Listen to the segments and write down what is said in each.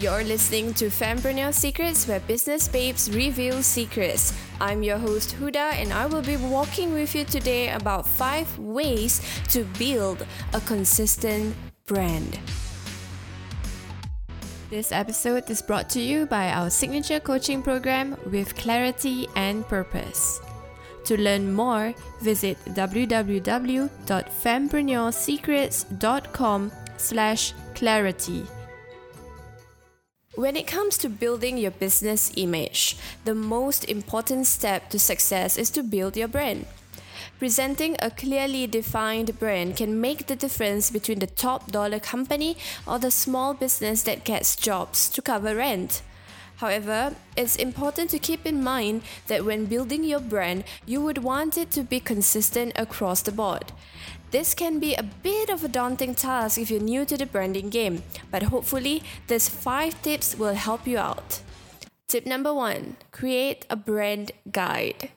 You're listening to Fempreneur Secrets, where business babes reveal secrets. I'm your host Huda, and I will be walking with you today about five ways to build a consistent brand. This episode is brought to you by our signature coaching program with clarity and purpose. To learn more, visit www.fempreneursecrets.com slash clarity. When it comes to building your business image, the most important step to success is to build your brand. Presenting a clearly defined brand can make the difference between the top dollar company or the small business that gets jobs to cover rent. However, it's important to keep in mind that when building your brand, you would want it to be consistent across the board. This can be a bit of a daunting task if you're new to the branding game, but hopefully, these 5 tips will help you out. Tip number 1 Create a brand guide.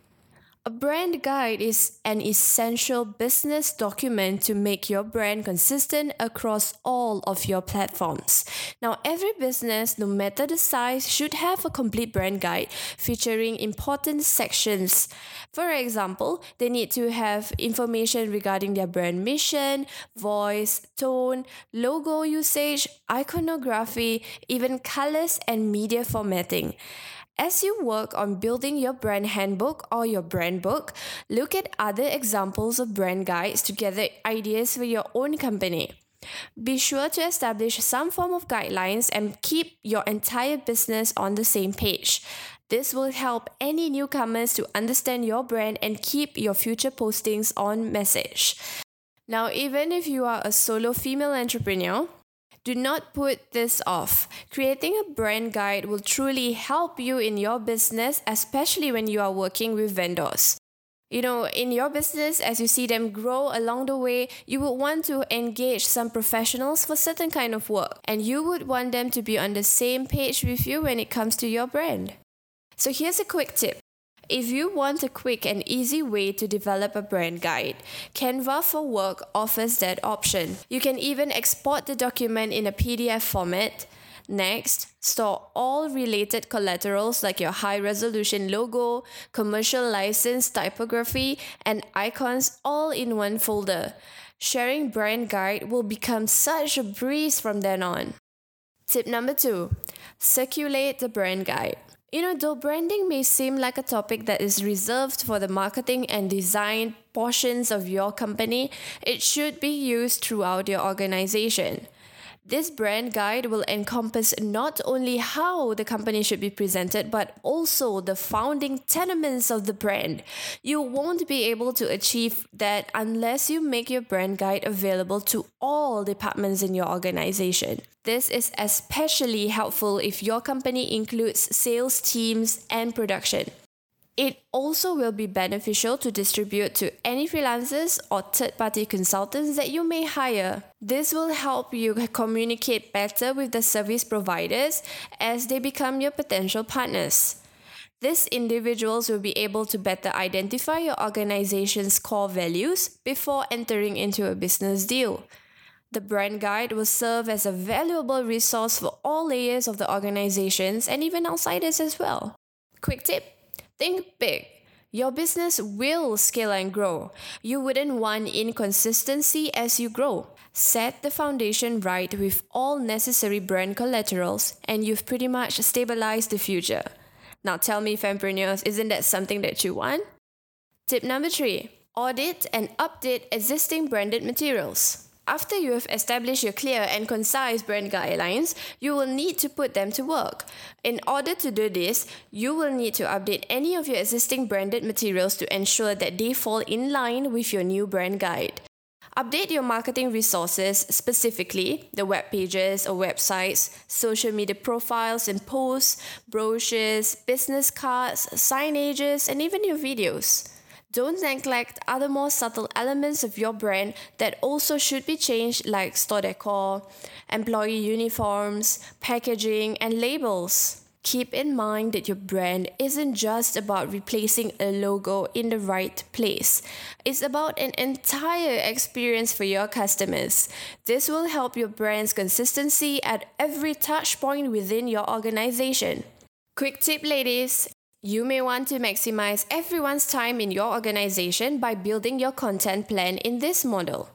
A brand guide is an essential business document to make your brand consistent across all of your platforms. Now, every business, no matter the size, should have a complete brand guide featuring important sections. For example, they need to have information regarding their brand mission, voice, tone, logo usage, iconography, even colors and media formatting. As you work on building your brand handbook or your brand book, look at other examples of brand guides to gather ideas for your own company. Be sure to establish some form of guidelines and keep your entire business on the same page. This will help any newcomers to understand your brand and keep your future postings on message. Now, even if you are a solo female entrepreneur, do not put this off. Creating a brand guide will truly help you in your business, especially when you are working with vendors. You know, in your business, as you see them grow along the way, you would want to engage some professionals for certain kind of work, and you would want them to be on the same page with you when it comes to your brand. So here's a quick tip. If you want a quick and easy way to develop a brand guide, Canva for Work offers that option. You can even export the document in a PDF format. Next, store all related collaterals like your high resolution logo, commercial license typography, and icons all in one folder. Sharing brand guide will become such a breeze from then on. Tip number two circulate the brand guide. You know, though branding may seem like a topic that is reserved for the marketing and design portions of your company, it should be used throughout your organization. This brand guide will encompass not only how the company should be presented, but also the founding tenements of the brand. You won't be able to achieve that unless you make your brand guide available to all departments in your organization. This is especially helpful if your company includes sales teams and production. It also will be beneficial to distribute to any freelancers or third party consultants that you may hire. This will help you communicate better with the service providers as they become your potential partners. These individuals will be able to better identify your organization's core values before entering into a business deal. The brand guide will serve as a valuable resource for all layers of the organizations and even outsiders as well. Quick tip Think big. Your business will scale and grow. You wouldn't want inconsistency as you grow. Set the foundation right with all necessary brand collaterals, and you've pretty much stabilized the future. Now tell me, fempreneurs, isn't that something that you want? Tip number three audit and update existing branded materials. After you have established your clear and concise brand guidelines, you will need to put them to work. In order to do this, you will need to update any of your existing branded materials to ensure that they fall in line with your new brand guide. Update your marketing resources, specifically the web pages or websites, social media profiles and posts, brochures, business cards, signages, and even your videos. Don't neglect other more subtle elements of your brand that also should be changed, like store decor, employee uniforms, packaging, and labels. Keep in mind that your brand isn't just about replacing a logo in the right place. It's about an entire experience for your customers. This will help your brand's consistency at every touch point within your organization. Quick tip, ladies. You may want to maximize everyone's time in your organization by building your content plan in this model.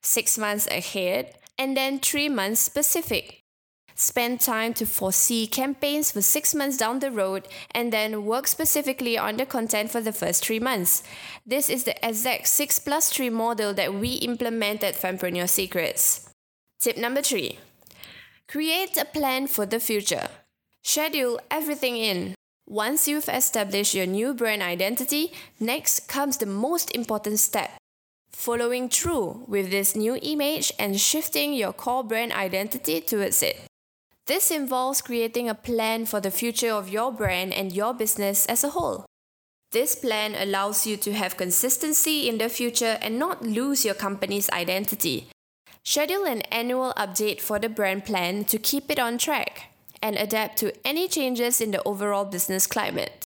Six months ahead, and then three months specific. Spend time to foresee campaigns for six months down the road and then work specifically on the content for the first three months. This is the exact 6 plus 3 model that we implement at Fempreneur Secrets. Tip number three create a plan for the future. Schedule everything in. Once you've established your new brand identity, next comes the most important step following through with this new image and shifting your core brand identity towards it. This involves creating a plan for the future of your brand and your business as a whole. This plan allows you to have consistency in the future and not lose your company's identity. Schedule an annual update for the brand plan to keep it on track and adapt to any changes in the overall business climate.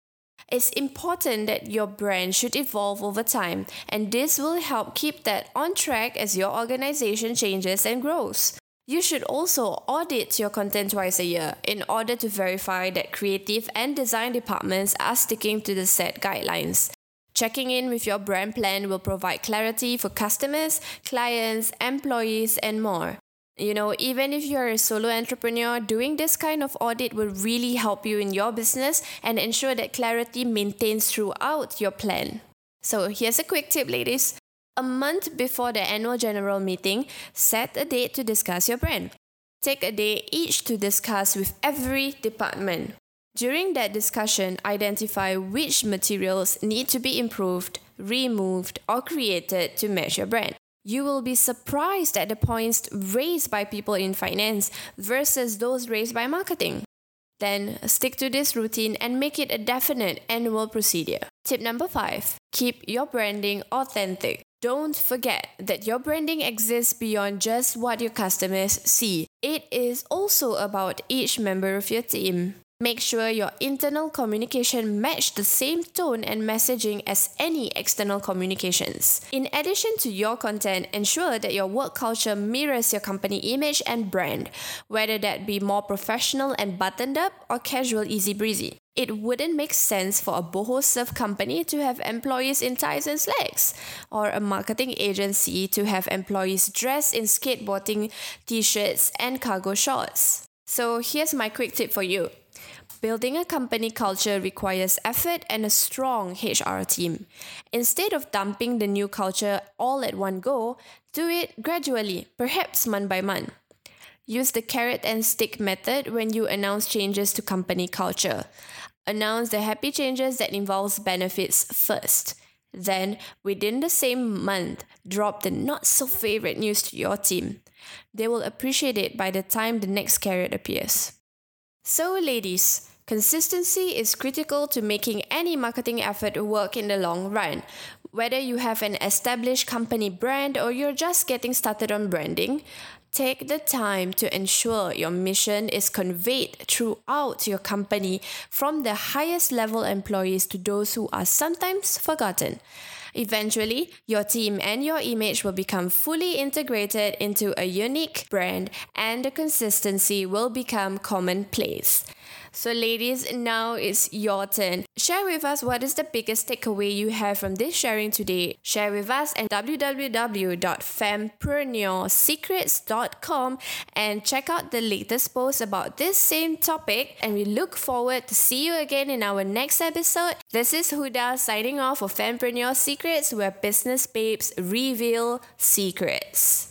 It's important that your brand should evolve over time, and this will help keep that on track as your organization changes and grows. You should also audit your content twice a year in order to verify that creative and design departments are sticking to the set guidelines. Checking in with your brand plan will provide clarity for customers, clients, employees, and more. You know, even if you're a solo entrepreneur, doing this kind of audit will really help you in your business and ensure that clarity maintains throughout your plan. So, here's a quick tip, ladies a month before the annual general meeting, set a date to discuss your brand. Take a day each to discuss with every department. During that discussion, identify which materials need to be improved, removed, or created to match your brand. You will be surprised at the points raised by people in finance versus those raised by marketing. Then stick to this routine and make it a definite annual procedure. Tip number five keep your branding authentic. Don't forget that your branding exists beyond just what your customers see. It is also about each member of your team. Make sure your internal communication match the same tone and messaging as any external communications. In addition to your content, ensure that your work culture mirrors your company image and brand, whether that be more professional and buttoned up or casual easy breezy. It wouldn't make sense for a boho surf company to have employees in ties and slacks, or a marketing agency to have employees dressed in skateboarding t-shirts and cargo shorts. So here's my quick tip for you. Building a company culture requires effort and a strong HR team. Instead of dumping the new culture all at one go, do it gradually, perhaps month by month. Use the carrot and stick method when you announce changes to company culture. Announce the happy changes that involves benefits first. Then, within the same month, drop the not so favorite news to your team. They will appreciate it by the time the next carrot appears. So, ladies, consistency is critical to making any marketing effort work in the long run. Whether you have an established company brand or you're just getting started on branding, take the time to ensure your mission is conveyed throughout your company from the highest level employees to those who are sometimes forgotten. Eventually, your team and your image will become fully integrated into a unique brand and the consistency will become commonplace. So, ladies, now it's your turn. Share with us what is the biggest takeaway you have from this sharing today. Share with us at www.fempreneursecrets.com and check out the latest post about this same topic. And we look forward to see you again in our next episode. This is Huda signing off for Fempreneur Secrets, where business babes reveal secrets.